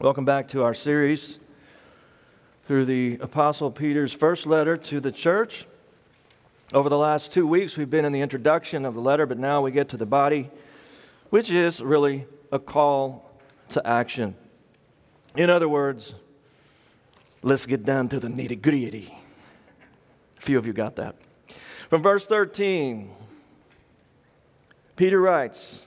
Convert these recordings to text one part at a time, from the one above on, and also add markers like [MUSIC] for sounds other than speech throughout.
Welcome back to our series through the Apostle Peter's first letter to the church. Over the last two weeks, we've been in the introduction of the letter, but now we get to the body, which is really a call to action. In other words, let's get down to the nitty gritty. A few of you got that. From verse 13, Peter writes,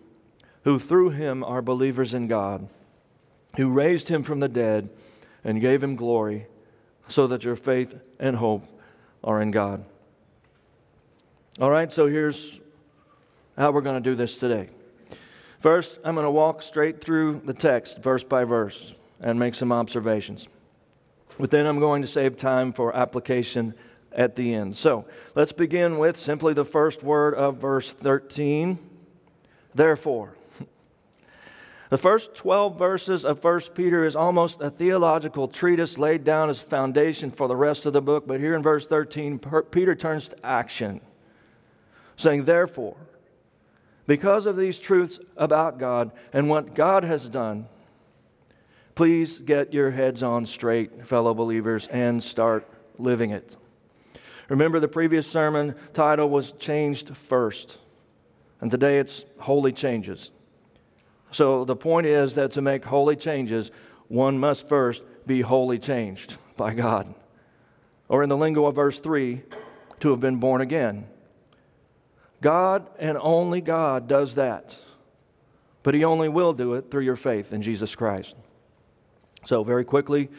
who through him are believers in God, who raised him from the dead and gave him glory, so that your faith and hope are in God. All right, so here's how we're going to do this today. First, I'm going to walk straight through the text, verse by verse, and make some observations. But then I'm going to save time for application at the end. So let's begin with simply the first word of verse 13. Therefore. The first 12 verses of 1 Peter is almost a theological treatise laid down as foundation for the rest of the book, but here in verse 13, Peter turns to action, saying, Therefore, because of these truths about God and what God has done, please get your heads on straight, fellow believers, and start living it. Remember, the previous sermon title was Changed First, and today it's Holy Changes. So the point is that to make holy changes, one must first be wholly changed by God. Or in the lingo of verse 3, to have been born again. God and only God does that. But He only will do it through your faith in Jesus Christ. So, very quickly,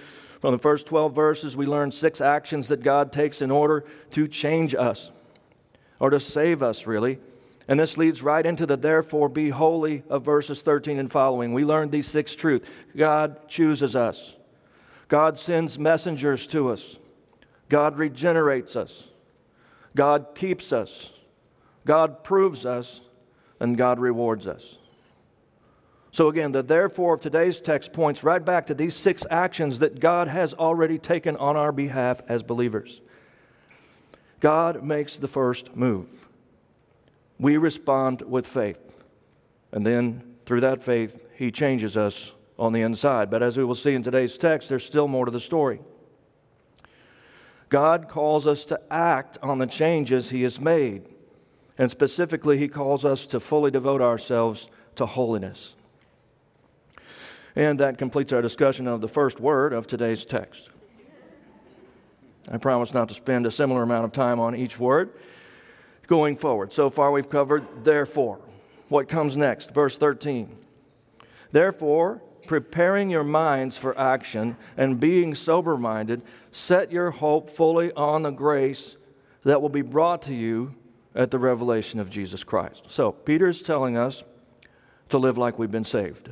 from the first 12 verses, we learn six actions that God takes in order to change us, or to save us, really. And this leads right into the therefore be holy of verses 13 and following. We learned these six truths. God chooses us, God sends messengers to us, God regenerates us, God keeps us, God proves us, and God rewards us. So, again, the therefore of today's text points right back to these six actions that God has already taken on our behalf as believers. God makes the first move we respond with faith. And then through that faith, He changes us on the inside. But as we will see in today's text, there's still more to the story. God calls us to act on the changes He has made. And specifically, He calls us to fully devote ourselves to holiness. And that completes our discussion of the first word of today's text. I promise not to spend a similar amount of time on each word going forward. So far, we've covered therefore. What comes next? Verse 13. Therefore, preparing your minds for action and being sober minded, set your hope fully on the grace that will be brought to you at the revelation of Jesus Christ. So, Peter is telling us to live like we've been saved,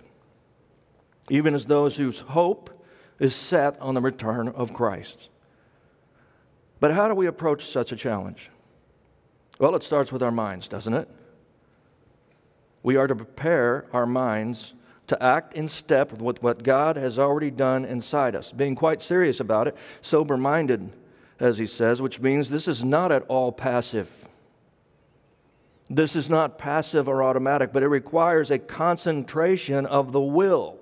even as those whose hope is set on the return of Christ. But how do we approach such a challenge? Well, it starts with our minds, doesn't it? We are to prepare our minds to act in step with what God has already done inside us, being quite serious about it, sober minded, as he says, which means this is not at all passive. This is not passive or automatic, but it requires a concentration of the will,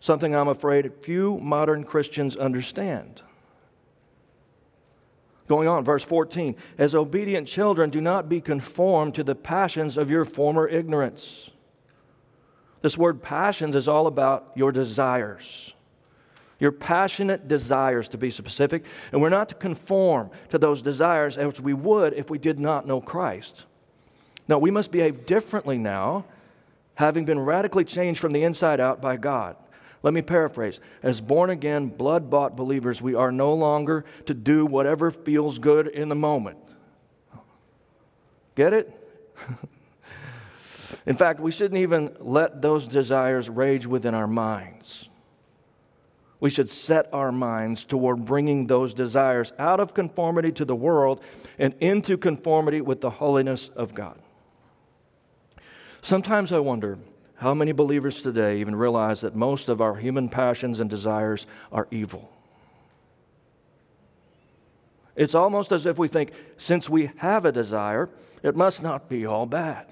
something I'm afraid few modern Christians understand. Going on, verse 14. As obedient children, do not be conformed to the passions of your former ignorance. This word passions is all about your desires. Your passionate desires, to be specific. And we're not to conform to those desires as we would if we did not know Christ. No, we must behave differently now, having been radically changed from the inside out by God. Let me paraphrase. As born again, blood bought believers, we are no longer to do whatever feels good in the moment. Get it? [LAUGHS] in fact, we shouldn't even let those desires rage within our minds. We should set our minds toward bringing those desires out of conformity to the world and into conformity with the holiness of God. Sometimes I wonder how many believers today even realize that most of our human passions and desires are evil? It's almost as if we think, since we have a desire, it must not be all bad.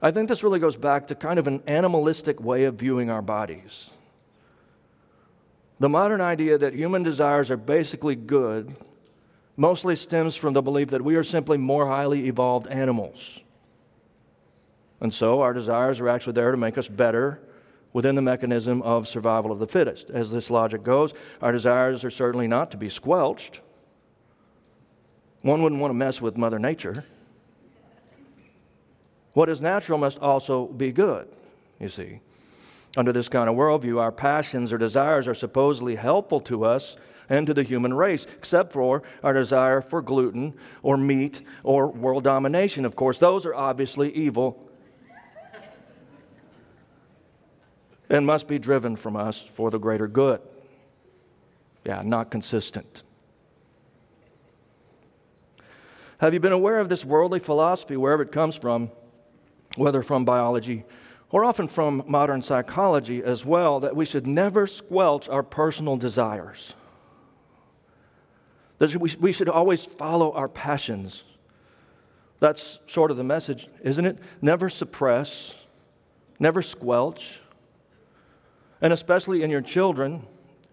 I think this really goes back to kind of an animalistic way of viewing our bodies. The modern idea that human desires are basically good mostly stems from the belief that we are simply more highly evolved animals. And so our desires are actually there to make us better within the mechanism of survival of the fittest. As this logic goes, our desires are certainly not to be squelched. One wouldn't want to mess with Mother Nature. What is natural must also be good, you see. Under this kind of worldview, our passions or desires are supposedly helpful to us and to the human race, except for our desire for gluten or meat or world domination. Of course, those are obviously evil and must be driven from us for the greater good. Yeah, not consistent. Have you been aware of this worldly philosophy, wherever it comes from, whether from biology or often from modern psychology as well, that we should never squelch our personal desires? That we should always follow our passions. That's sort of the message, isn't it? Never suppress, never squelch and especially in your children,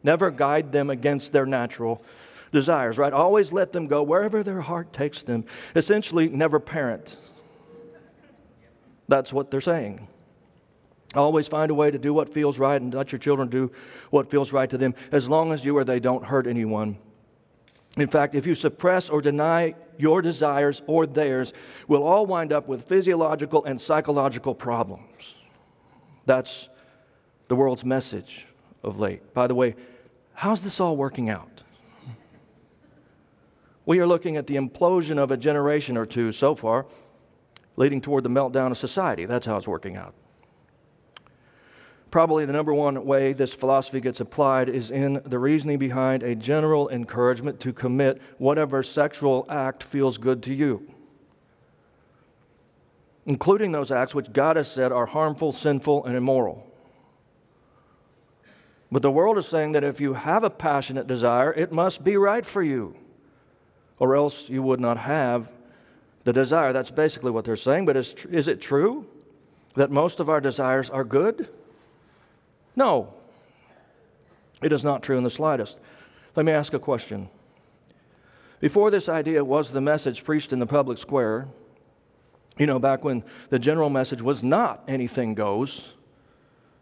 never guide them against their natural desires, right? Always let them go wherever their heart takes them. Essentially, never parent. That's what they're saying. Always find a way to do what feels right and let your children do what feels right to them as long as you or they don't hurt anyone. In fact, if you suppress or deny your desires or theirs, we'll all wind up with physiological and psychological problems. That's the world's message of late. By the way, how's this all working out? We are looking at the implosion of a generation or two so far, leading toward the meltdown of society. That's how it's working out. Probably the number one way this philosophy gets applied is in the reasoning behind a general encouragement to commit whatever sexual act feels good to you, including those acts which God has said are harmful, sinful, and immoral. But the world is saying that if you have a passionate desire, it must be right for you, or else you would not have the desire. That's basically what they're saying. But is, is it true that most of our desires are good? No, it is not true in the slightest. Let me ask a question. Before this idea was the message preached in the public square, you know, back when the general message was not anything goes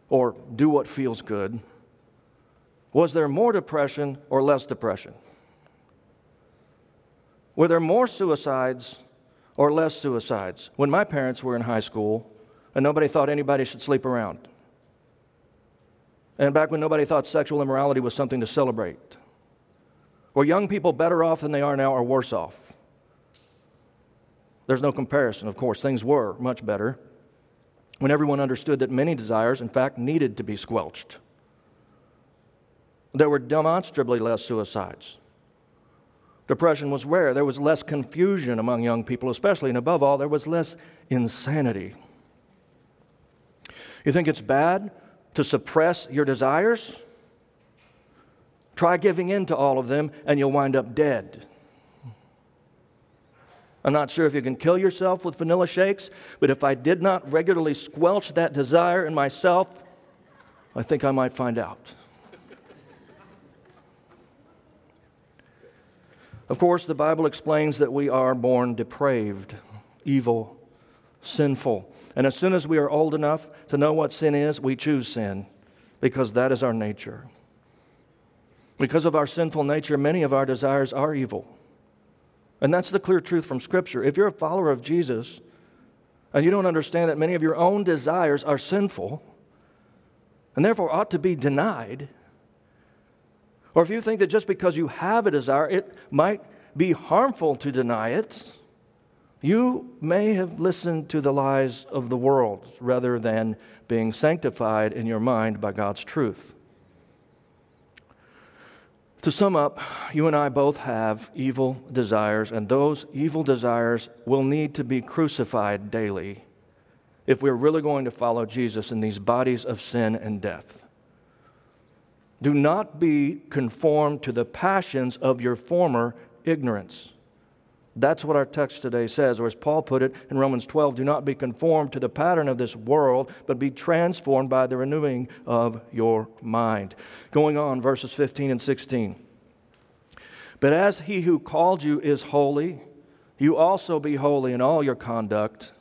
or do what feels good, was there more depression or less depression? Were there more suicides or less suicides? When my parents were in high school and nobody thought anybody should sleep around. And back when nobody thought sexual immorality was something to celebrate. Were young people better off than they are now or worse off? There's no comparison, of course. Things were much better when everyone understood that many desires, in fact, needed to be squelched. There were demonstrably less suicides. Depression was rare. There was less confusion among young people, especially, and above all, there was less insanity. You think it's bad to suppress your desires? Try giving in to all of them, and you'll wind up dead. I'm not sure if you can kill yourself with vanilla shakes, but if I did not regularly squelch that desire in myself, I think I might find out. Of course, the Bible explains that we are born depraved, evil, sinful. And as soon as we are old enough to know what sin is, we choose sin because that is our nature. Because of our sinful nature, many of our desires are evil. And that's the clear truth from Scripture. If you're a follower of Jesus and you don't understand that many of your own desires are sinful and therefore ought to be denied, or if you think that just because you have a desire, it might be harmful to deny it, you may have listened to the lies of the world rather than being sanctified in your mind by God's truth. To sum up, you and I both have evil desires, and those evil desires will need to be crucified daily if we're really going to follow Jesus in these bodies of sin and death. Do not be conformed to the passions of your former ignorance. That's what our text today says, or as Paul put it in Romans 12 do not be conformed to the pattern of this world, but be transformed by the renewing of your mind. Going on, verses 15 and 16. But as he who called you is holy, you also be holy in all your conduct,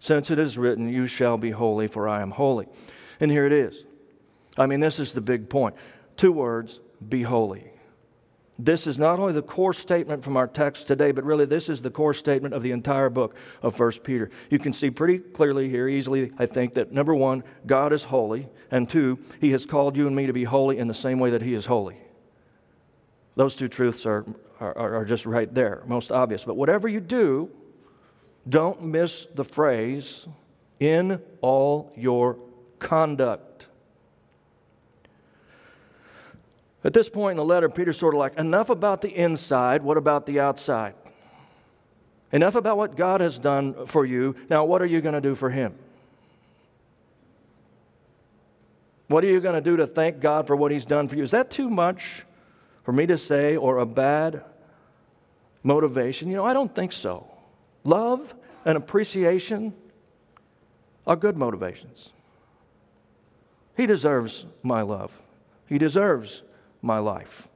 since it is written, You shall be holy, for I am holy. And here it is. I mean, this is the big point. Two words be holy. This is not only the core statement from our text today, but really this is the core statement of the entire book of 1 Peter. You can see pretty clearly here, easily, I think, that number one, God is holy, and two, He has called you and me to be holy in the same way that He is holy. Those two truths are, are, are just right there, most obvious. But whatever you do, don't miss the phrase, in all your conduct. At this point in the letter, Peter's sort of like, enough about the inside, what about the outside? Enough about what God has done for you. Now, what are you going to do for Him? What are you going to do to thank God for what He's done for you? Is that too much for me to say or a bad motivation? You know, I don't think so. Love and appreciation are good motivations. He deserves my love. He deserves my life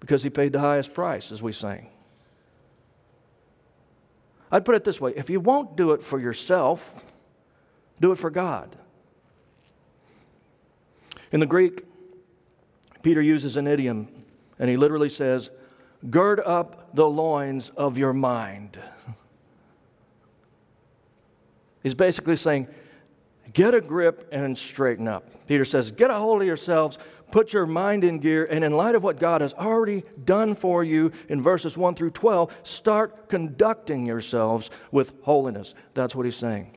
because he paid the highest price, as we sang. I'd put it this way if you won't do it for yourself, do it for God. In the Greek, Peter uses an idiom, and he literally says, Gird up the loins of your mind. [LAUGHS] He's basically saying, Get a grip and straighten up. Peter says, Get a hold of yourselves, put your mind in gear, and in light of what God has already done for you in verses 1 through 12, start conducting yourselves with holiness. That's what he's saying.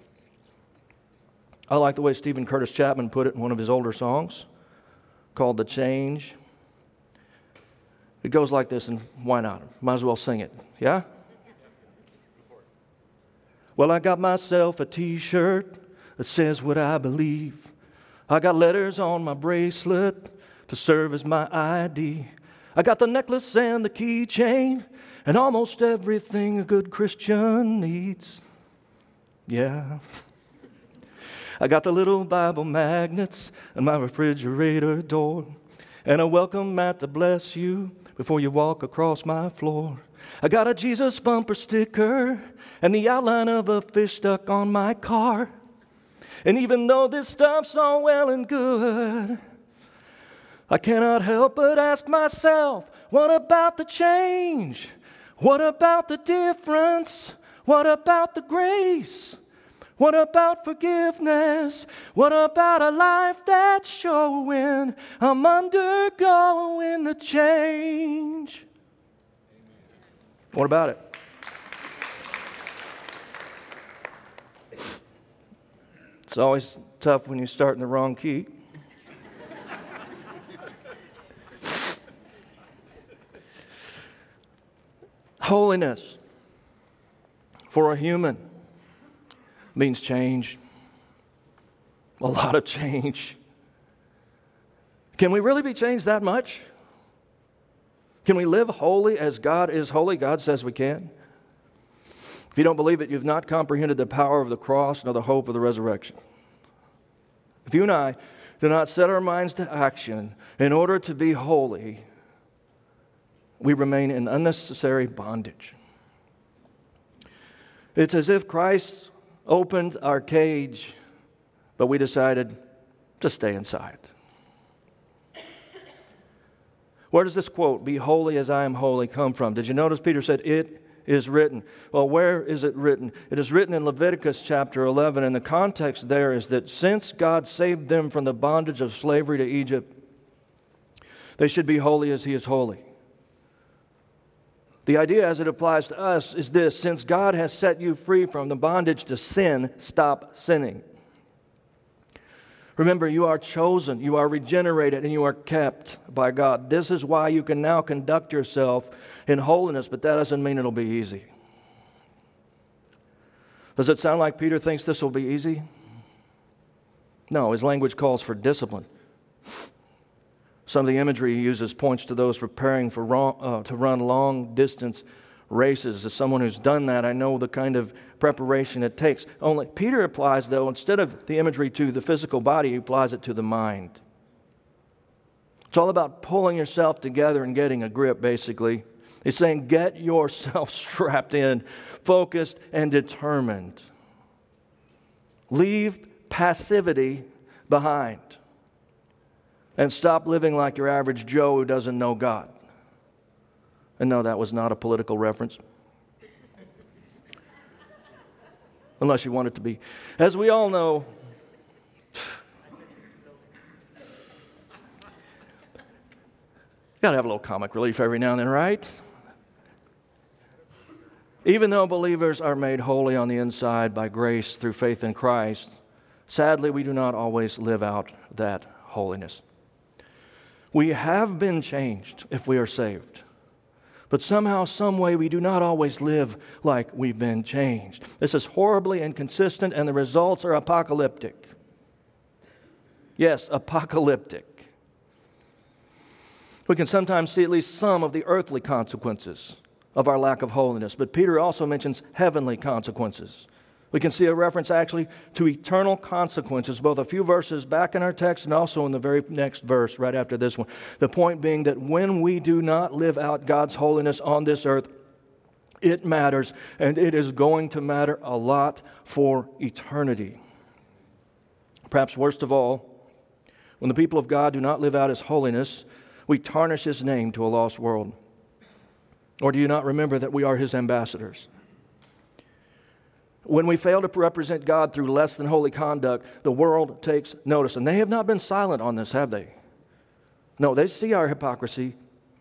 I like the way Steven Curtis Chapman put it in one of his older songs called The Change. It goes like this, and why not? Might as well sing it. Yeah? Well, I got myself a t shirt that says what I believe. I got letters on my bracelet to serve as my ID. I got the necklace and the keychain and almost everything a good Christian needs. Yeah. I got the little Bible magnets and my refrigerator door and a welcome mat to bless you before you walk across my floor. I got a Jesus bumper sticker and the outline of a fish stuck on my car. And even though this stuff's all well and good, I cannot help but ask myself, what about the change? What about the difference? What about the grace? What about forgiveness? What about a life that's showing I'm undergoing the change? What about it? It's always tough when you start in the wrong key. Holiness for a human means change, a lot of change. Can we really be changed that much? Can we live holy as God is holy? God says we can. If you don't believe it, you've not comprehended the power of the cross nor the hope of the resurrection. If you and I do not set our minds to action in order to be holy, we remain in unnecessary bondage. It's as if Christ opened our cage, but we decided to stay inside. Where does this quote, be holy as I am holy, come from? Did you notice Peter said, it is written? Well, where is it written? It is written in Leviticus chapter 11, and the context there is that since God saved them from the bondage of slavery to Egypt, they should be holy as he is holy. The idea as it applies to us is this since God has set you free from the bondage to sin, stop sinning. Remember, you are chosen, you are regenerated, and you are kept by God. This is why you can now conduct yourself in holiness, but that doesn't mean it'll be easy. Does it sound like Peter thinks this will be easy? No, his language calls for discipline. Some of the imagery he uses points to those preparing for wrong, uh, to run long distance races. As someone who's done that, I know the kind of preparation it takes. Only Peter applies, though, instead of the imagery to the physical body, he applies it to the mind. It's all about pulling yourself together and getting a grip, basically. He's saying, get yourself [LAUGHS] strapped in, focused, and determined. Leave passivity behind and stop living like your average Joe who doesn't know God. And no, that was not a political reference. Unless you want it to be. As we all know, You gotta have a little comic relief every now and then, right? Even though believers are made holy on the inside by grace through faith in Christ, sadly, we do not always live out that holiness. We have been changed if we are saved. But somehow, some way, we do not always live like we've been changed. This is horribly inconsistent, and the results are apocalyptic. Yes, apocalyptic. We can sometimes see at least some of the earthly consequences of our lack of holiness, but Peter also mentions heavenly consequences. We can see a reference actually to eternal consequences, both a few verses back in our text and also in the very next verse right after this one. The point being that when we do not live out God's holiness on this earth, it matters, and it is going to matter a lot for eternity. Perhaps worst of all, when the people of God do not live out His holiness, we tarnish His name to a lost world. Or do you not remember that we are His ambassadors? When we fail to represent God through less than holy conduct, the world takes notice. And they have not been silent on this, have they? No, they see our hypocrisy.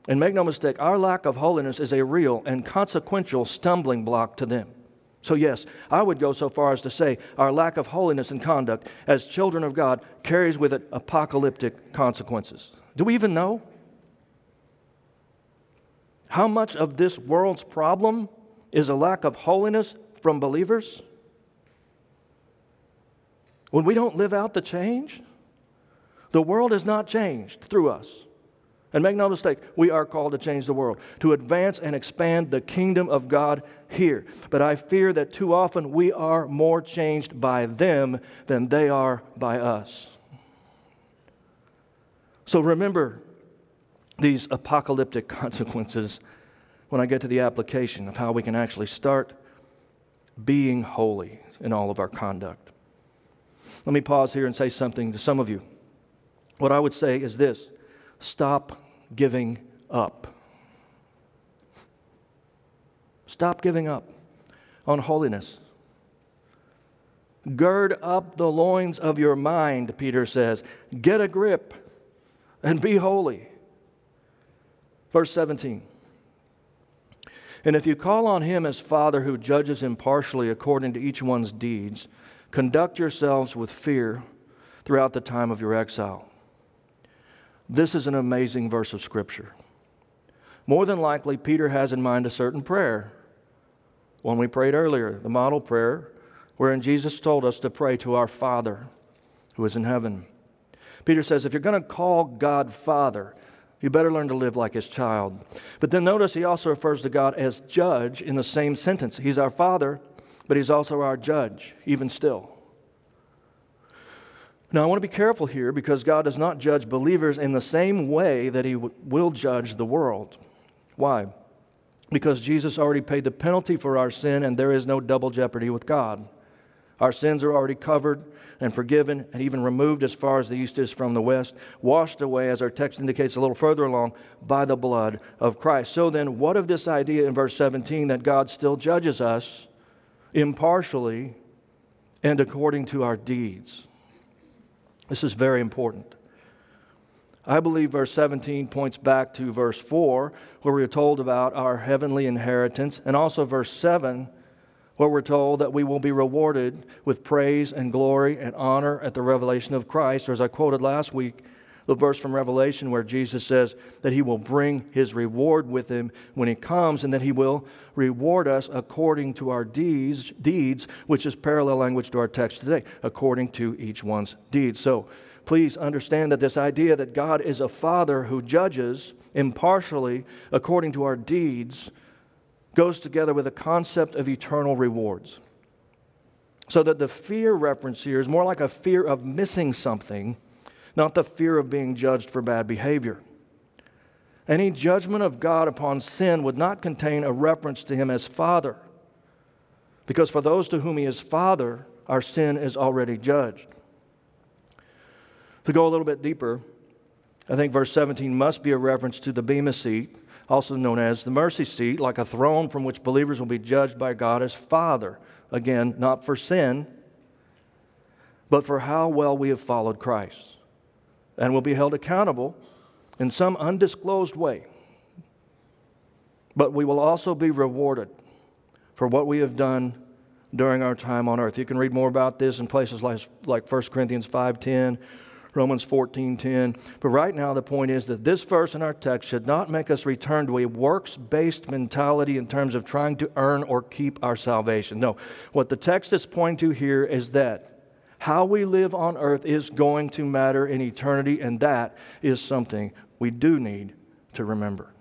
And make no mistake, our lack of holiness is a real and consequential stumbling block to them. So, yes, I would go so far as to say our lack of holiness and conduct as children of God carries with it apocalyptic consequences. Do we even know? How much of this world's problem is a lack of holiness from believers? When we don't live out the change, the world is not changed through us. And make no mistake, we are called to change the world, to advance and expand the kingdom of God here. But I fear that too often we are more changed by them than they are by us. So remember these apocalyptic [LAUGHS] consequences when I get to the application of how we can actually start being holy in all of our conduct. Let me pause here and say something to some of you. What I would say is this stop giving up. Stop giving up on holiness. Gird up the loins of your mind, Peter says. Get a grip and be holy. Verse 17. And if you call on him as Father who judges impartially according to each one's deeds, conduct yourselves with fear throughout the time of your exile. This is an amazing verse of Scripture. More than likely, Peter has in mind a certain prayer. One we prayed earlier, the model prayer, wherein Jesus told us to pray to our Father who is in heaven. Peter says, if you're going to call God Father, you better learn to live like his child. But then notice he also refers to God as judge in the same sentence. He's our father, but he's also our judge, even still. Now, I want to be careful here because God does not judge believers in the same way that he w- will judge the world. Why? Because Jesus already paid the penalty for our sin and there is no double jeopardy with God. Our sins are already covered and forgiven and even removed as far as the east is from the west, washed away, as our text indicates a little further along, by the blood of Christ. So then, what of this idea in verse 17 that God still judges us impartially and according to our deeds? This is very important. I believe verse 17 points back to verse 4, where we are told about our heavenly inheritance, and also verse 7, where we're told that we will be rewarded with praise and glory and honor at the revelation of Christ. Or as I quoted last week, the verse from Revelation where Jesus says that he will bring his reward with him when he comes and that he will reward us according to our deeds, deeds which is parallel language to our text today, according to each one's deeds. So, please understand that this idea that God is a father who judges impartially according to our deeds goes together with the concept of eternal rewards. So that the fear reference here is more like a fear of missing something, not the fear of being judged for bad behavior. Any judgment of God upon sin would not contain a reference to him as Father, because for those to whom he is Father, our sin is already judged. To go a little bit deeper, I think verse 17 must be a reference to the Bema seat, also known as the mercy seat, like a throne from which believers will be judged by God as Father. Again, not for sin, but for how well we have followed Christ. And will be held accountable in some undisclosed way. But we will also be rewarded for what we have done during our time on earth. You can read more about this in places like, like 1 Corinthians 5.10 Romans 14:10. But right now the point is that this verse in our text should not make us return to a works-based mentality in terms of trying to earn or keep our salvation. No, what the text is pointing to here is that how we live on earth is going to matter in eternity, and that is something we do need to remember.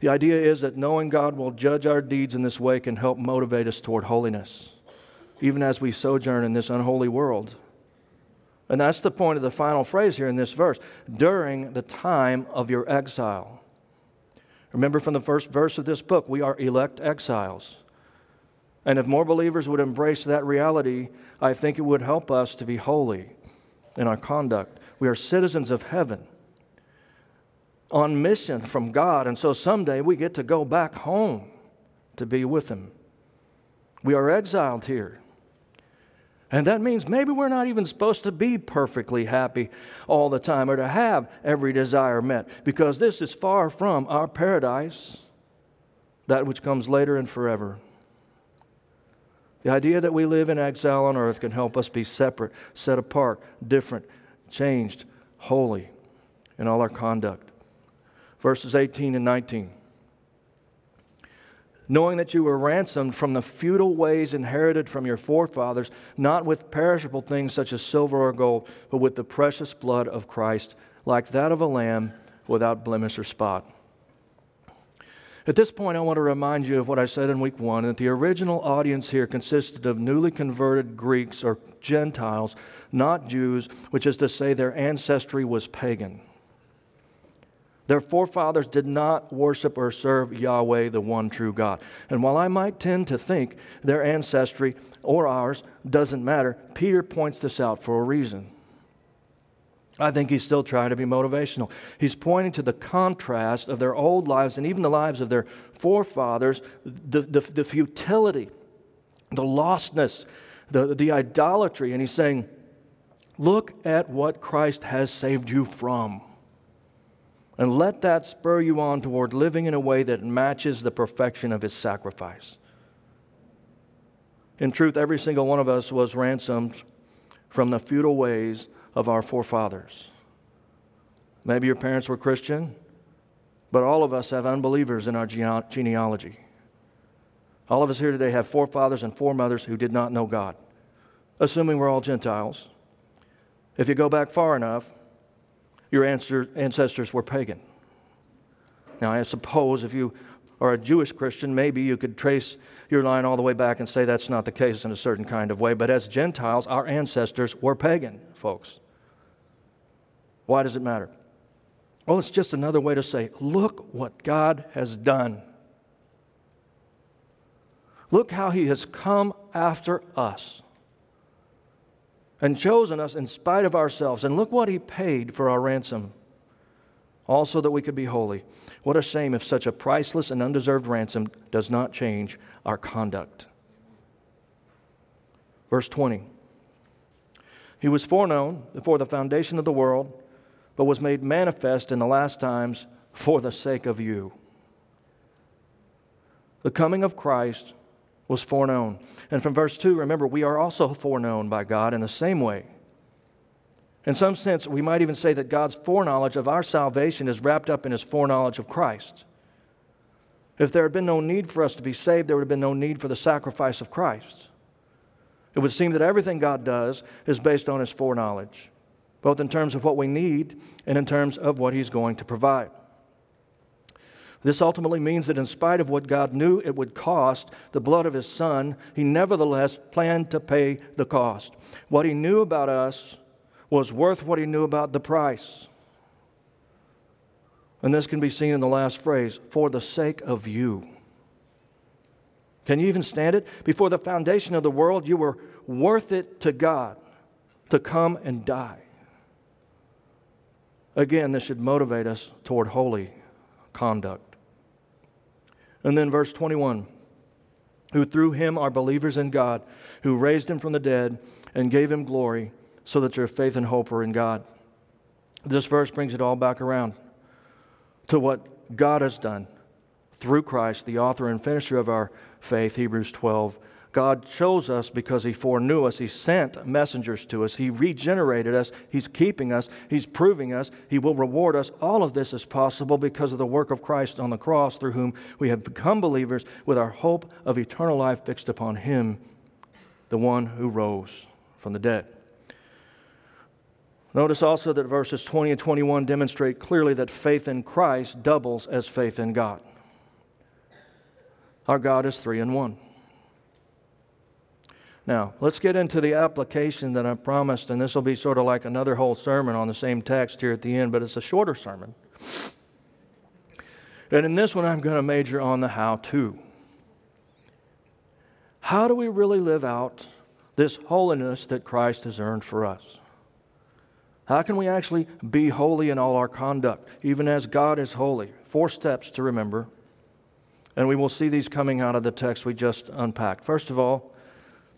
The idea is that knowing God will judge our deeds in this way can help motivate us toward holiness, even as we sojourn in this unholy world. And that's the point of the final phrase here in this verse during the time of your exile. Remember from the first verse of this book, we are elect exiles. And if more believers would embrace that reality, I think it would help us to be holy in our conduct. We are citizens of heaven on mission from God, and so someday we get to go back home to be with Him. We are exiled here. And that means maybe we're not even supposed to be perfectly happy all the time or to have every desire met because this is far from our paradise, that which comes later and forever. The idea that we live in exile on earth can help us be separate, set apart, different, changed, holy in all our conduct. Verses 18 and 19 knowing that you were ransomed from the futile ways inherited from your forefathers, not with perishable things such as silver or gold, but with the precious blood of Christ, like that of a lamb without blemish or spot. At this point, I want to remind you of what I said in week one that the original audience here consisted of newly converted Greeks or Gentiles, not Jews, which is to say their ancestry was pagan. Their forefathers did not worship or serve Yahweh, the one true God. And while I might tend to think their ancestry or ours doesn't matter, Peter points this out for a reason. I think he's still trying to be motivational. He's pointing to the contrast of their old lives and even the lives of their forefathers, the, the, the futility, the lostness, the, the idolatry. And he's saying, Look at what Christ has saved you from. And let that spur you on toward living in a way that matches the perfection of his sacrifice. In truth, every single one of us was ransomed from the futile ways of our forefathers. Maybe your parents were Christian, but all of us have unbelievers in our genealogy. All of us here today have forefathers and foremothers who did not know God, assuming we're all Gentiles. If you go back far enough, your ancestors were pagan. Now, I suppose if you are a Jewish Christian, maybe you could trace your line all the way back and say that's not the case in a certain kind of way. But as Gentiles, our ancestors were pagan, folks. Why does it matter? Well, it's just another way to say, look what God has done. Look how he has come after us and chosen us in spite of ourselves. And look what he paid for our ransom, also that we could be holy. What a shame if such a priceless and undeserved ransom does not change our conduct. Verse 20 He was foreknown before the foundation of the world, but was made manifest in the last times for the sake of you. The coming of Christ was foreknown. And from verse 2, remember, we are also foreknown by God in the same way. In some sense, we might even say that God's foreknowledge of our salvation is wrapped up in his foreknowledge of Christ. If there had been no need for us to be saved, there would have been no need for the sacrifice of Christ. It would seem that everything God does is based on his foreknowledge, both in terms of what we need and in terms of what he's going to provide. This ultimately means that in spite of what God knew it would cost, the blood of his son, he nevertheless planned to pay the cost. What he knew about us was worth what he knew about the price. And this can be seen in the last phrase for the sake of you. Can you even stand it? Before the foundation of the world, you were worth it to God to come and die. Again, this should motivate us toward holy conduct. And then verse 21 who through him are believers in God, who raised him from the dead and gave him glory, so that your faith and hope are in God. This verse brings it all back around to what God has done through Christ, the author and finisher of our faith, Hebrews 12 God chose us because He foreknew us. He sent messengers to us. He regenerated us. He's keeping us. He's proving us. He will reward us. All of this is possible because of the work of Christ on the cross, through whom we have become believers with our hope of eternal life fixed upon Him, the one who rose from the dead. Notice also that verses 20 and 21 demonstrate clearly that faith in Christ doubles as faith in God. Our God is three in one. Now, let's get into the application that I promised, and this will be sort of like another whole sermon on the same text here at the end, but it's a shorter sermon. And in this one, I'm going to major on the how to. How do we really live out this holiness that Christ has earned for us? How can we actually be holy in all our conduct, even as God is holy? Four steps to remember. And we will see these coming out of the text we just unpacked. First of all,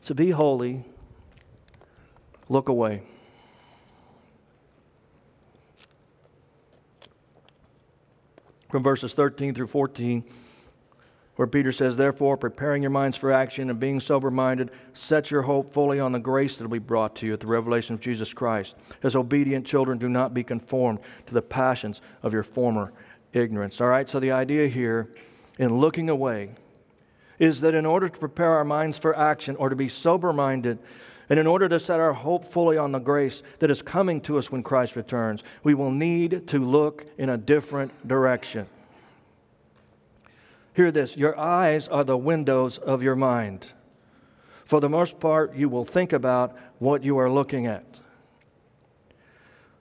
to be holy, look away. From verses 13 through 14, where Peter says, Therefore, preparing your minds for action and being sober minded, set your hope fully on the grace that will be brought to you at the revelation of Jesus Christ. As obedient children, do not be conformed to the passions of your former ignorance. All right, so the idea here in looking away is that in order to prepare our minds for action or to be sober minded, and in order to set our hope fully on the grace that is coming to us when Christ returns, we will need to look in a different direction. Hear this your eyes are the windows of your mind. For the most part, you will think about what you are looking at.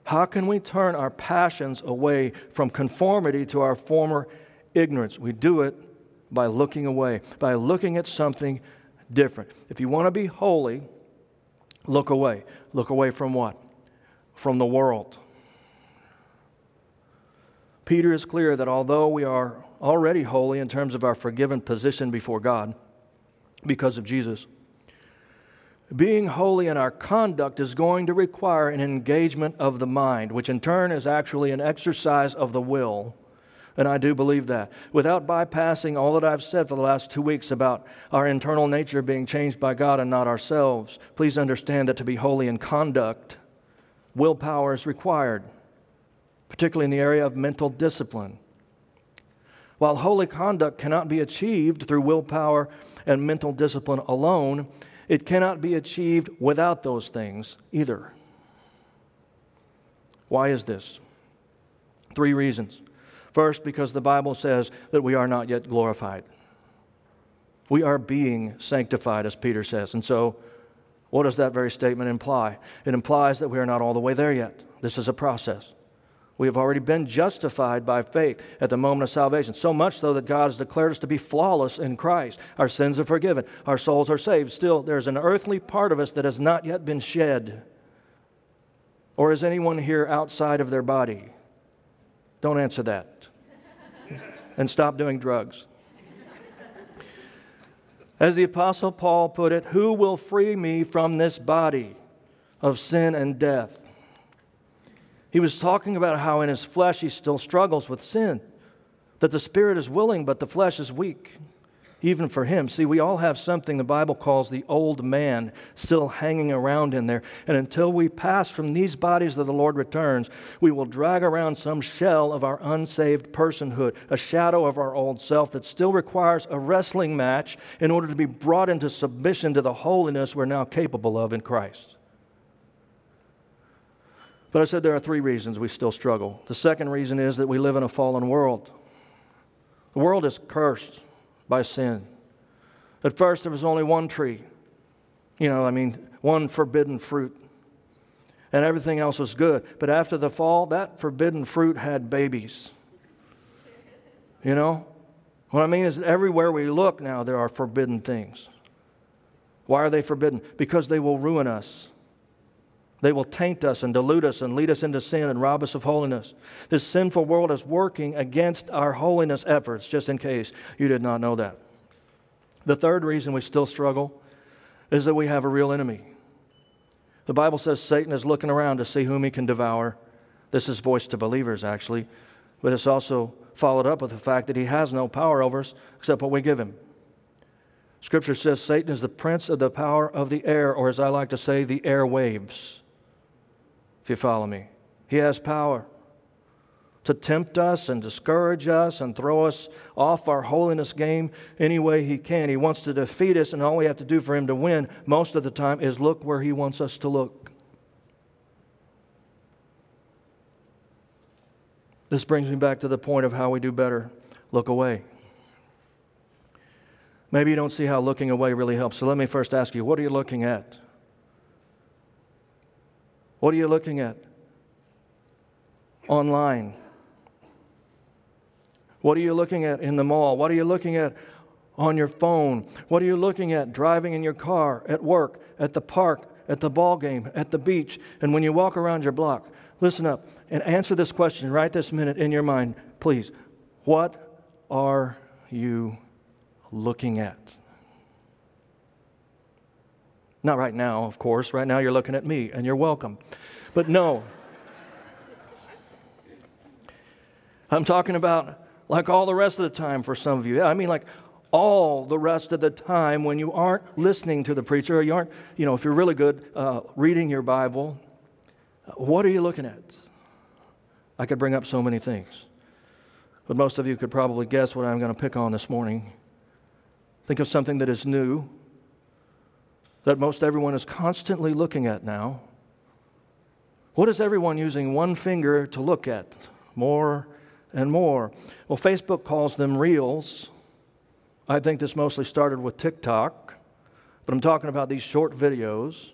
How can we turn our passions away from conformity to our former ignorance? We do it by looking away, by looking at something different. If you want to be holy, look away. Look away from what? From the world. Peter is clear that although we are already holy in terms of our forgiven position before God because of Jesus, being holy in our conduct is going to require an engagement of the mind, which in turn is actually an exercise of the will and I do believe that. Without bypassing all that I've said for the last two weeks about our internal nature being changed by God and not ourselves, please understand that to be holy in conduct, willpower is required, particularly in the area of mental discipline. While holy conduct cannot be achieved through willpower and mental discipline alone, it cannot be achieved without those things either. Why is this? Three reasons. First, because the Bible says that we are not yet glorified. We are being sanctified, as Peter says. And so, what does that very statement imply? It implies that we are not all the way there yet. This is a process. We have already been justified by faith at the moment of salvation, so much so that God has declared us to be flawless in Christ. Our sins are forgiven, our souls are saved. Still, there's an earthly part of us that has not yet been shed. Or is anyone here outside of their body? Don't answer that. and stop doing drugs. As the Apostle Paul put it, who will free me from this body of sin and death? He was talking about how in his flesh he still struggles with sin, that the spirit is willing, but the flesh is weak, even for him. See, we all have something the Bible calls the old man still hanging around in there. And until we pass from these bodies that the Lord returns, we will drag around some shell of our unsaved personhood, a shadow of our old self that still requires a wrestling match in order to be brought into submission to the holiness we're now capable of in Christ. But I said there are three reasons we still struggle. The second reason is that we live in a fallen world. The world is cursed by sin. At first, there was only one tree, you know, I mean, one forbidden fruit, and everything else was good. But after the fall, that forbidden fruit had babies. You know? What I mean is, everywhere we look now, there are forbidden things. Why are they forbidden? Because they will ruin us. They will taint us and dilute us and lead us into sin and rob us of holiness. This sinful world is working against our holiness efforts, just in case you did not know that. The third reason we still struggle is that we have a real enemy. The Bible says Satan is looking around to see whom he can devour. This is voiced to believers, actually, but it's also followed up with the fact that he has no power over us except what we give him. Scripture says Satan is the prince of the power of the air, or as I like to say, the airwaves if you follow me. He has power to tempt us and discourage us and throw us off our holiness game any way he can. He wants to defeat us, and all we have to do for him to win most of the time is look where he wants us to look. This brings me back to the point of how we do better look away. Maybe you don't see how looking away really helps. So let me first ask you what are you looking at? What are you looking at? Online. What are you looking at in the mall? What are you looking at on your phone? What are you looking at driving in your car, at work, at the park, at the ball game, at the beach, and when you walk around your block? Listen up and answer this question right this minute in your mind, please. What are you looking at? Not right now, of course. Right now, you're looking at me, and you're welcome. But no. I'm talking about like all the rest of the time for some of you. I mean, like all the rest of the time when you aren't listening to the preacher, or you aren't, you know, if you're really good uh, reading your Bible, what are you looking at? I could bring up so many things. But most of you could probably guess what I'm going to pick on this morning. Think of something that is new that most everyone is constantly looking at now. What is everyone using one finger to look at more and more? Well, Facebook calls them reels. I think this mostly started with TikTok, but I'm talking about these short videos,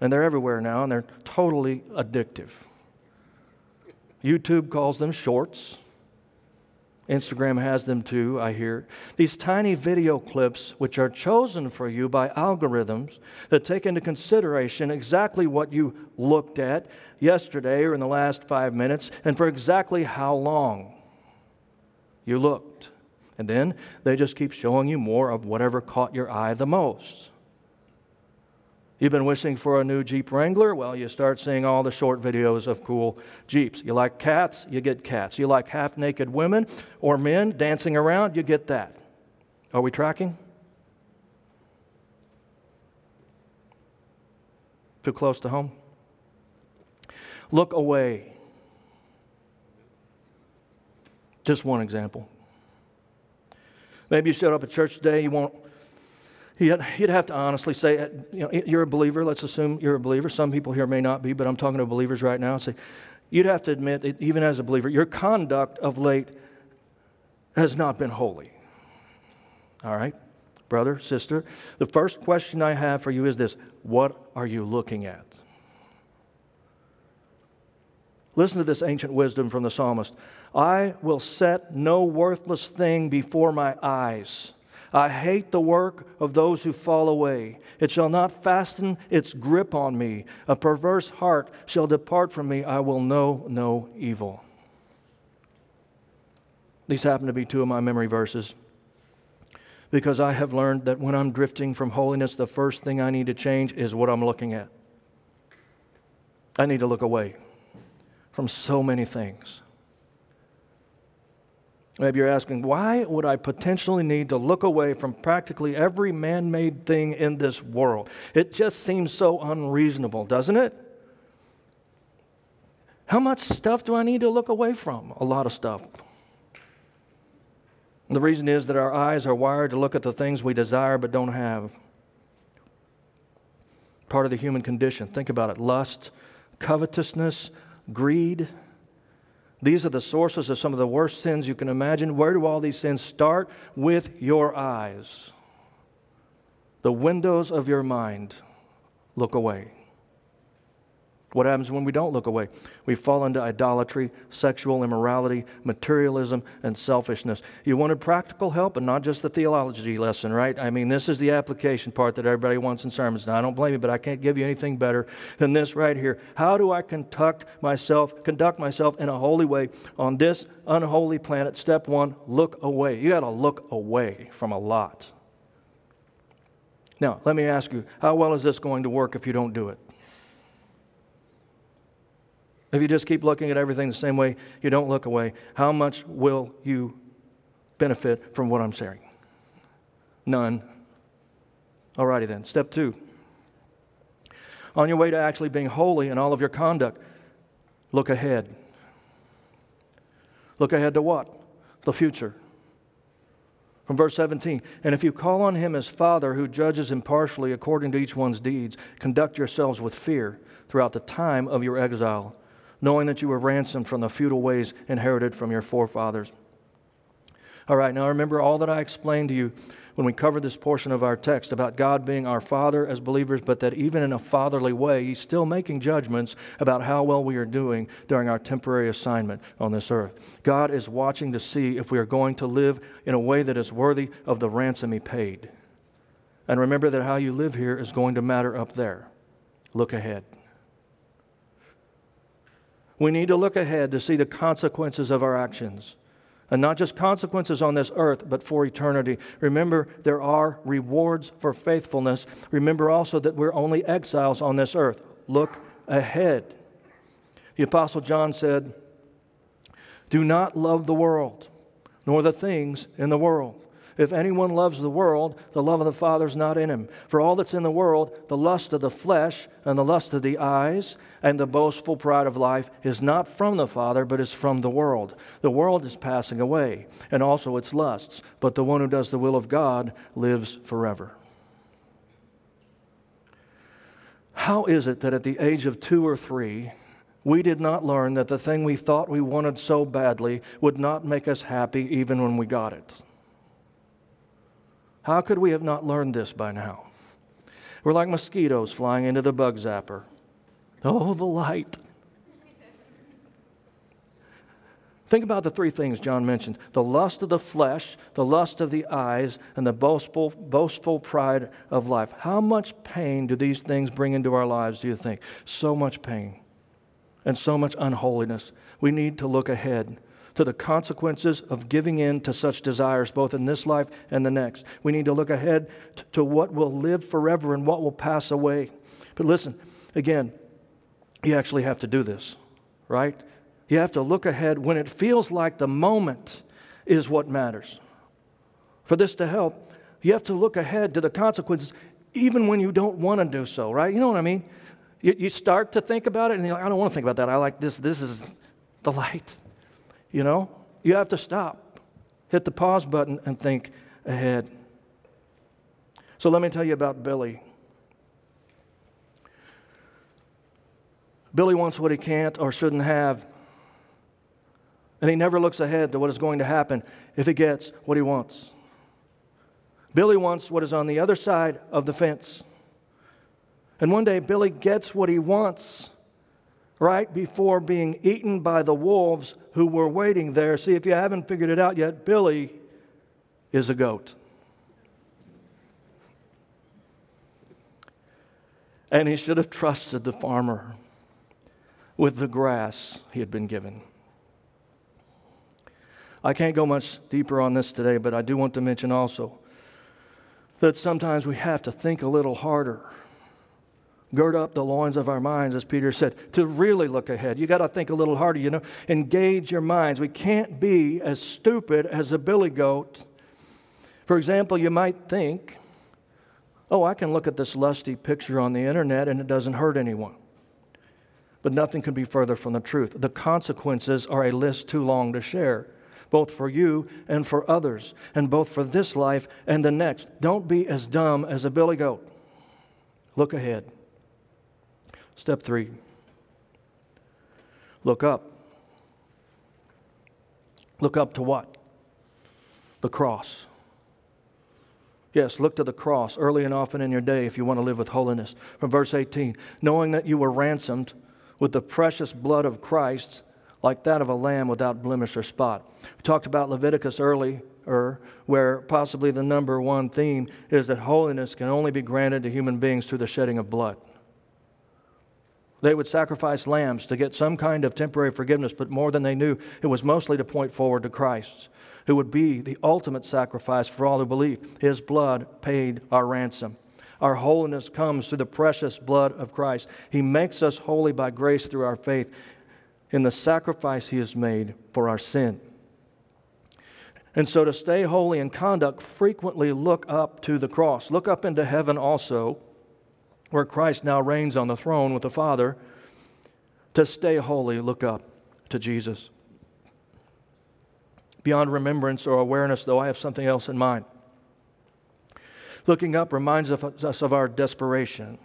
and they're everywhere now, and they're totally addictive. YouTube calls them shorts. Instagram has them too, I hear. These tiny video clips, which are chosen for you by algorithms that take into consideration exactly what you looked at yesterday or in the last five minutes and for exactly how long you looked. And then they just keep showing you more of whatever caught your eye the most. You've been wishing for a new Jeep Wrangler? Well, you start seeing all the short videos of cool Jeeps. You like cats? You get cats. You like half naked women or men dancing around? You get that. Are we tracking? Too close to home? Look away. Just one example. Maybe you showed up at church today, you won't You'd, have to honestly say, uh, you know, you're a believer. Let's assume you're a believer. Some people here may not be, but I'm talking to believers right now. Say, you'd have to admit, that even as a believer, your conduct of late has not been holy. All right, brother, sister. The first question I have for you is this What are you looking at? Listen to this ancient wisdom from the psalmist I will set no worthless thing before my eyes. I hate the work of those who fall away. It shall not fasten its grip on me. A perverse heart shall depart from me. I will know no evil. These happen to be two of my memory verses because I have learned that when I'm drifting from holiness, the first thing I need to change is what I'm looking at. I need to look away from so many things. Maybe you're asking, why would I potentially need to look away from practically every man made thing in this world? It just seems so unreasonable, doesn't it? How much stuff do I need to look away from? A lot of stuff. And the reason is that our eyes are wired to look at the things we desire but don't have. Part of the human condition. Think about it lust, covetousness, greed. These are the sources of some of the worst sins you can imagine. Where do all these sins start? With your eyes. The windows of your mind. Look away. What happens when we don't look away? We fall into idolatry, sexual immorality, materialism, and selfishness. You wanted practical help and not just the theology lesson, right? I mean, this is the application part that everybody wants in sermons. Now, I don't blame you, but I can't give you anything better than this right here. How do I conduct myself, conduct myself in a holy way on this unholy planet? Step one, look away. You got to look away from a lot. Now, let me ask you, how well is this going to work if you don't do it? If you just keep looking at everything the same way, you don't look away, how much will you benefit from what I'm saying? None. Alrighty then. Step two. On your way to actually being holy in all of your conduct, look ahead. Look ahead to what? The future. From verse 17, and if you call on him as Father who judges impartially according to each one's deeds, conduct yourselves with fear throughout the time of your exile knowing that you were ransomed from the futile ways inherited from your forefathers. All right, now remember all that I explained to you when we covered this portion of our text about God being our Father as believers, but that even in a fatherly way, He's still making judgments about how well we are doing during our temporary assignment on this earth. God is watching to see if we are going to live in a way that is worthy of the ransom He paid. And remember that how you live here is going to matter up there. Look ahead. We need to look ahead to see the consequences of our actions. And not just consequences on this earth, but for eternity. Remember, there are rewards for faithfulness. Remember also that we're only exiles on this earth. Look ahead. The Apostle John said, Do not love the world, nor the things in the world. If anyone loves the world, the love of the Father is not in him. For all that's in the world, the lust of the flesh and the lust of the eyes and the boastful pride of life is not from the Father, but is from the world. The world is passing away, and also its lusts, but the one who does the will of God lives forever. How is it that at the age of two or three, we did not learn that the thing we thought we wanted so badly would not make us happy even when we got it? How could we have not learned this by now? We're like mosquitoes flying into the bug zapper. Oh, the light. Think about the three things John mentioned the lust of the flesh, the lust of the eyes, and the boastful, boastful pride of life. How much pain do these things bring into our lives, do you think? So much pain and so much unholiness. We need to look ahead to the consequences of giving in to such desires, both in this life and the next. We need to look ahead to what will live forever and what will pass away. But listen, again, you actually have to do this, right? You have to look ahead when it feels like the moment is what matters. For this to help, you have to look ahead to the consequences even when you don't want to do so, right? You know what I mean? You, you start to think about it and you're like, I don't want to think about that. I like this. This is the light. You know, you have to stop, hit the pause button, and think ahead. So let me tell you about Billy. Billy wants what he can't or shouldn't have. And he never looks ahead to what is going to happen if he gets what he wants. Billy wants what is on the other side of the fence. And one day, Billy gets what he wants right before being eaten by the wolves who were waiting there. See, if you haven't figured it out yet, Billy is a goat. And he should have trusted the farmer with the grass he had been given. I can't go much deeper on this today, but I do want to mention also that sometimes we have to think a little harder. Gird up the loins of our minds, as Peter said, to really look ahead. You got to think a little harder, you know. Engage your minds. We can't be as stupid as a billy goat. For example, you might think, oh, I can look at this lusty picture on the internet and it doesn't hurt anyone. But nothing could be further from the truth. The consequences are a list too long to share both for you and for others, and both for this life and the next. Don't be as dumb as a billy goat. Look ahead. Step three look up. Look up to what? The cross. Yes, look to the cross early and often in your day if you want to live with holiness. From verse 18, knowing that you were ransomed with the precious blood of Christ like that of a lamb without blemish or spot. We talked about Leviticus earlier, where possibly the number one theme is that holiness can only be granted to human beings through the shedding of blood. They would sacrifice lambs to get some kind of temporary forgiveness, but more than they knew, it was mostly to point forward to Christ, who would be the ultimate sacrifice for all who believe. His blood paid our ransom. Our holiness comes through the precious blood of Christ. He makes us holy by grace through our faith in the sacrifice he has made for our sin. And so, to stay holy in conduct, frequently look up to the cross. Look up into heaven also, where Christ now reigns on the throne with the Father. To stay holy, look up to Jesus. Beyond remembrance or awareness, though, I have something else in mind. Looking up reminds us of our desperation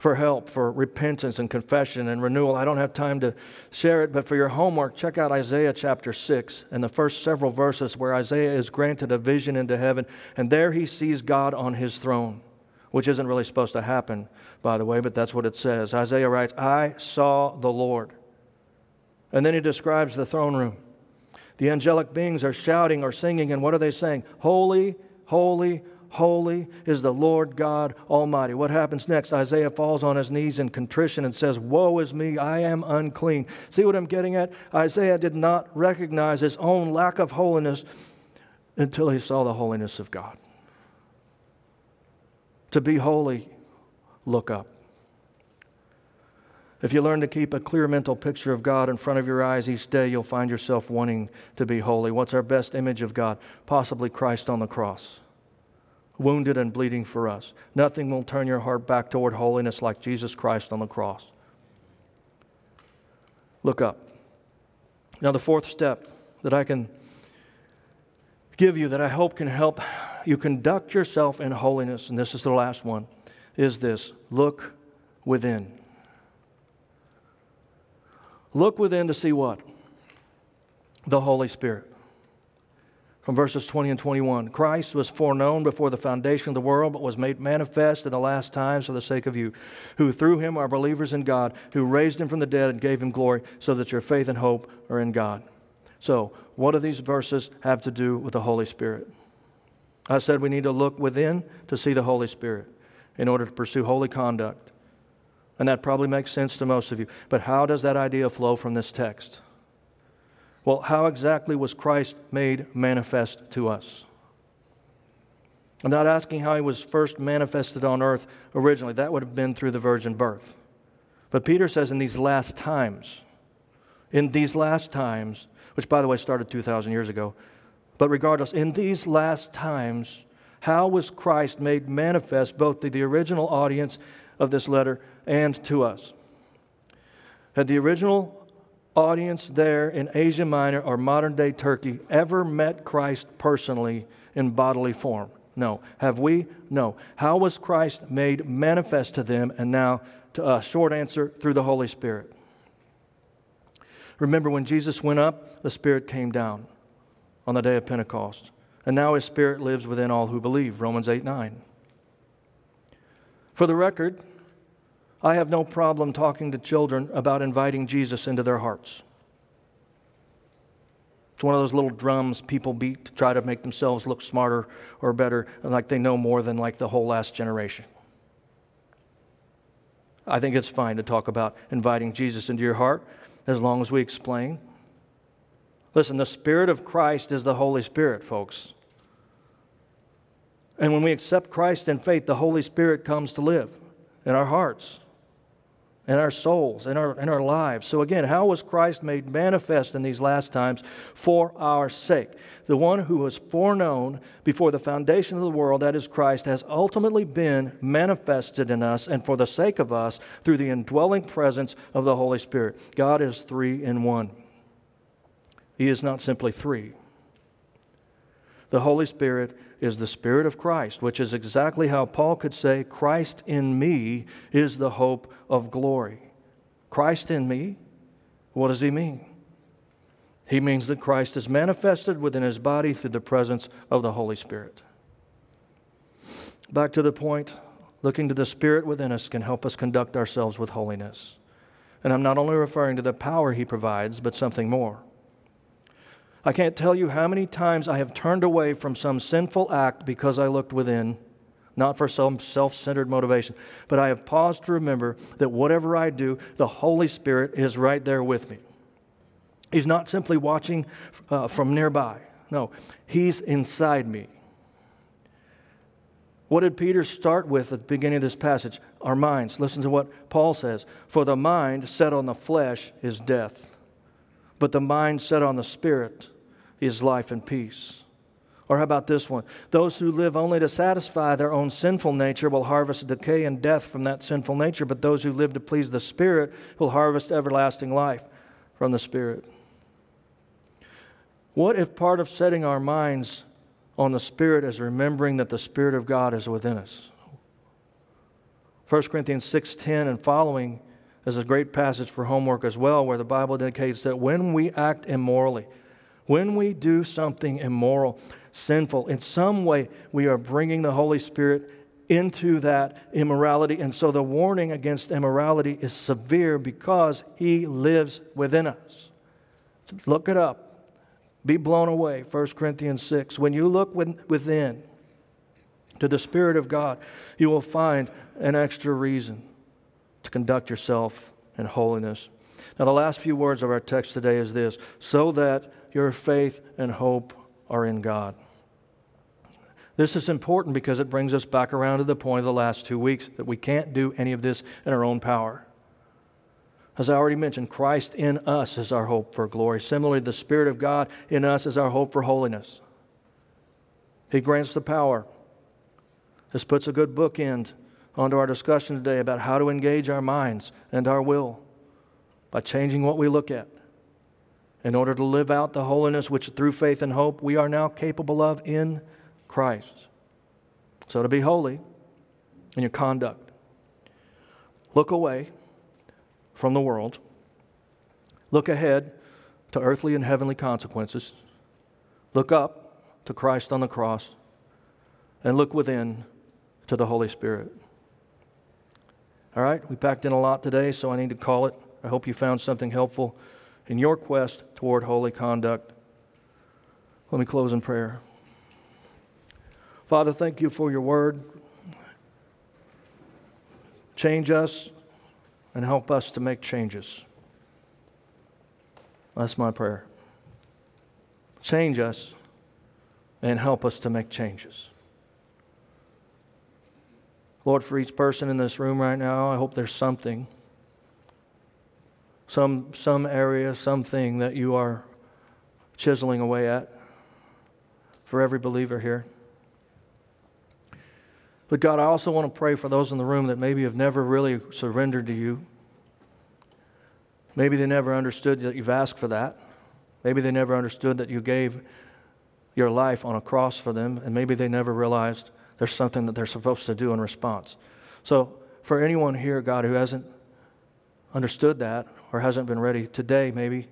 for help, for repentance and confession and renewal. I don't have time to share it, but for your homework, check out Isaiah chapter 6 and the first several verses where Isaiah is granted a vision into heaven, and there he sees God on his throne, which isn't really supposed to happen, by the way, but that's what it says. Isaiah writes, I saw the Lord. And then he describes the throne room. The angelic beings are shouting or singing, and what are they saying? Holy, holy, Holy is the Lord God Almighty. What happens next? Isaiah falls on his knees in contrition and says, Woe is me, I am unclean. See what I'm getting at? Isaiah did not recognize his own lack of holiness until he saw the holiness of God. To be holy, look up. If you learn to keep a clear mental picture of God in front of your eyes each day, you'll find yourself wanting to be holy. What's our best image of God? Possibly Christ on the cross wounded and bleeding for us. Nothing will turn your heart back toward holiness like Jesus Christ on the cross. Look up. Now, the fourth step that I can give you that I hope can help you conduct yourself in holiness, and this is the last one, is this look within. Look within to see what? The Holy Spirit from verses 20 and 21. Christ was foreknown before the foundation of the world, but was made manifest in the last times for the sake of you, who through him are believers in God, who raised him from the dead and gave him glory, so that your faith and hope are in God. So, what do these verses have to do with the Holy Spirit? I said we need to look within to see the Holy Spirit in order to pursue holy conduct. And that probably makes sense to most of you. But how does that idea flow from this text? Well, how exactly was Christ made manifest to us? I'm not asking how he was first manifested on earth originally. That would have been through the virgin birth. But Peter says in these last times, in these last times, which by the way started 2,000 years ago, but regardless, in these last times, how was Christ made manifest both to the original audience of this letter and to us? Had the original audience there in Asia Minor or modern day Turkey ever met Christ personally in bodily form? No. Have we? No. How was Christ made manifest to them and now to us? Short answer through the Holy Spirit. Remember when Jesus went up, the Spirit came down on the day of Pentecost. And now his Spirit lives within all who believe. Romans 8 9. For the record, I have no problem talking to children about inviting Jesus into their hearts. It's one of those little drums people beat to try to make themselves look smarter or better, like they know more than like the whole last generation. I think it's fine to talk about inviting Jesus into your heart as long as we explain. Listen, the Spirit of Christ is the Holy Spirit, folks. And when we accept Christ in faith, the Holy Spirit comes to live in our hearts in our souls, in our, in our lives. So, again, how was Christ made manifest in these last times for our sake? The one who was foreknown before the foundation of the world, that is Christ, has ultimately been manifested in us and for the sake of us through the indwelling presence of the Holy Spirit. God is three in one, He is not simply three. The Holy Spirit is the Spirit of Christ, which is exactly how Paul could say, Christ in me is the hope of glory. Christ in me, what does he mean? He means that Christ is manifested within his body through the presence of the Holy Spirit. Back to the point, looking to the Spirit within us can help us conduct ourselves with holiness. And I'm not only referring to the power he provides, but something more. I can't tell you how many times I have turned away from some sinful act because I looked within, not for some self centered motivation, but I have paused to remember that whatever I do, the Holy Spirit is right there with me. He's not simply watching uh, from nearby, no, He's inside me. What did Peter start with at the beginning of this passage? Our minds. Listen to what Paul says For the mind set on the flesh is death but the mind set on the Spirit is life and peace. Or how about this one? Those who live only to satisfy their own sinful nature will harvest decay and death from that sinful nature, but those who live to please the Spirit will harvest everlasting life from the Spirit. What if part of setting our minds on the Spirit is remembering that the Spirit of God is within us? 1 Corinthians 6:10 and following there's a great passage for homework as well where the Bible indicates that when we act immorally, when we do something immoral, sinful, in some way we are bringing the Holy Spirit into that immorality. And so the warning against immorality is severe because He lives within us. Look it up. Be blown away. 1 Corinthians 6. When you look within to the Spirit of God, you will find an extra reason to conduct yourself in holiness. Now, the last few words of our text today is this so that your faith and hope are in God. This is important because it brings us back around to the point of the last two weeks that we can't do any of this in our own power. As I already mentioned, Christ in us is our hope for glory. Similarly, the Spirit of God in us is our hope for holiness. He grants the power. This puts a good bookend onto our discussion today about how to engage our minds and our will by changing what we look at in order to live out the holiness which through faith and hope we are now capable of in Christ. So to be holy in your conduct, look away from the world, look ahead to earthly and heavenly consequences, look up to Christ on the cross, and look within to the Holy Spirit. All right, we packed in a lot today, so I need to call it. I hope you found something helpful in your quest toward holy conduct. Let me close in prayer. Father, thank you for your word. Change us and help us to make changes. That's my prayer. Change us and help us to make changes. Lord, for each person in this room right now, I hope there's something, some, some area, something that you are chiseling away at for every believer here. But God, I also want to pray for those in the room that maybe have never really surrendered to you. Maybe they never understood that you've asked for that. Maybe they never understood that you gave your life on a cross for them, and maybe they never realized there's something that they're supposed to do in response. So, for anyone here, God, who hasn't understood that or hasn't been ready today, maybe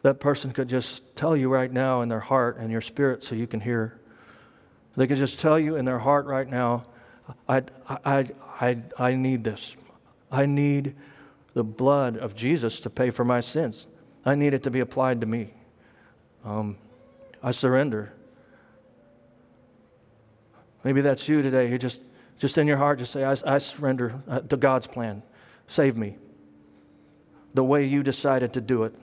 that person could just tell you right now in their heart and your spirit so you can hear. They could just tell you in their heart right now, I, I, I, I need this. I need the blood of Jesus to pay for my sins. I need it to be applied to me. Um, I surrender. Maybe that's you today. You just, just in your heart, just say, I, I surrender uh, to God's plan. Save me. The way you decided to do it.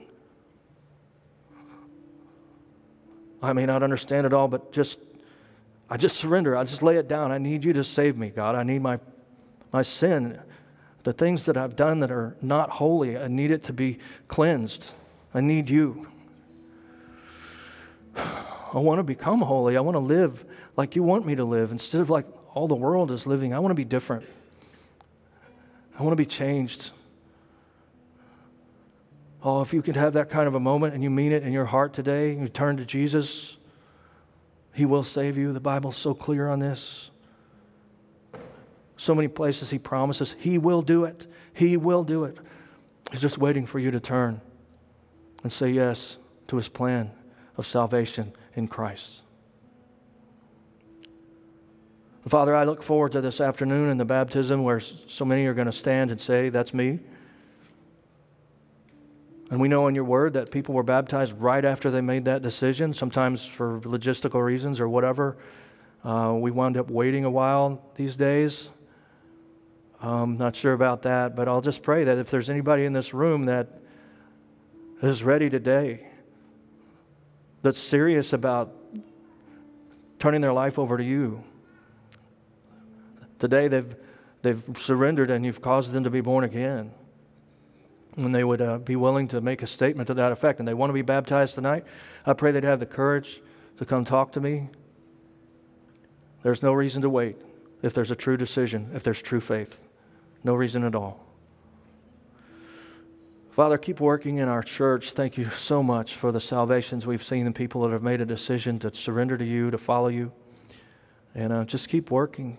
I may not understand it all, but just, I just surrender. I just lay it down. I need you to save me, God. I need my, my sin, the things that I've done that are not holy. I need it to be cleansed. I need you. [SIGHS] I want to become holy. I want to live like you want me to live instead of like all the world is living. I want to be different. I want to be changed. Oh, if you could have that kind of a moment and you mean it in your heart today, you turn to Jesus, He will save you. The Bible's so clear on this. So many places He promises He will do it. He will do it. He's just waiting for you to turn and say yes to His plan of salvation in Christ. Father, I look forward to this afternoon in the baptism where so many are going to stand and say, That's me. And we know in your word that people were baptized right after they made that decision, sometimes for logistical reasons or whatever. Uh, we wound up waiting a while these days. Um, not sure about that, but I'll just pray that if there's anybody in this room that is ready today, that's serious about turning their life over to you, today they've, they've surrendered and you've caused them to be born again and they would uh, be willing to make a statement to that effect and they want to be baptized tonight, I pray they'd have the courage to come talk to me. There's no reason to wait if there's a true decision, if there's true faith. No reason at all. Father, keep working in our church. Thank you so much for the salvations we've seen and people that have made a decision to surrender to you, to follow you. And uh, just keep working.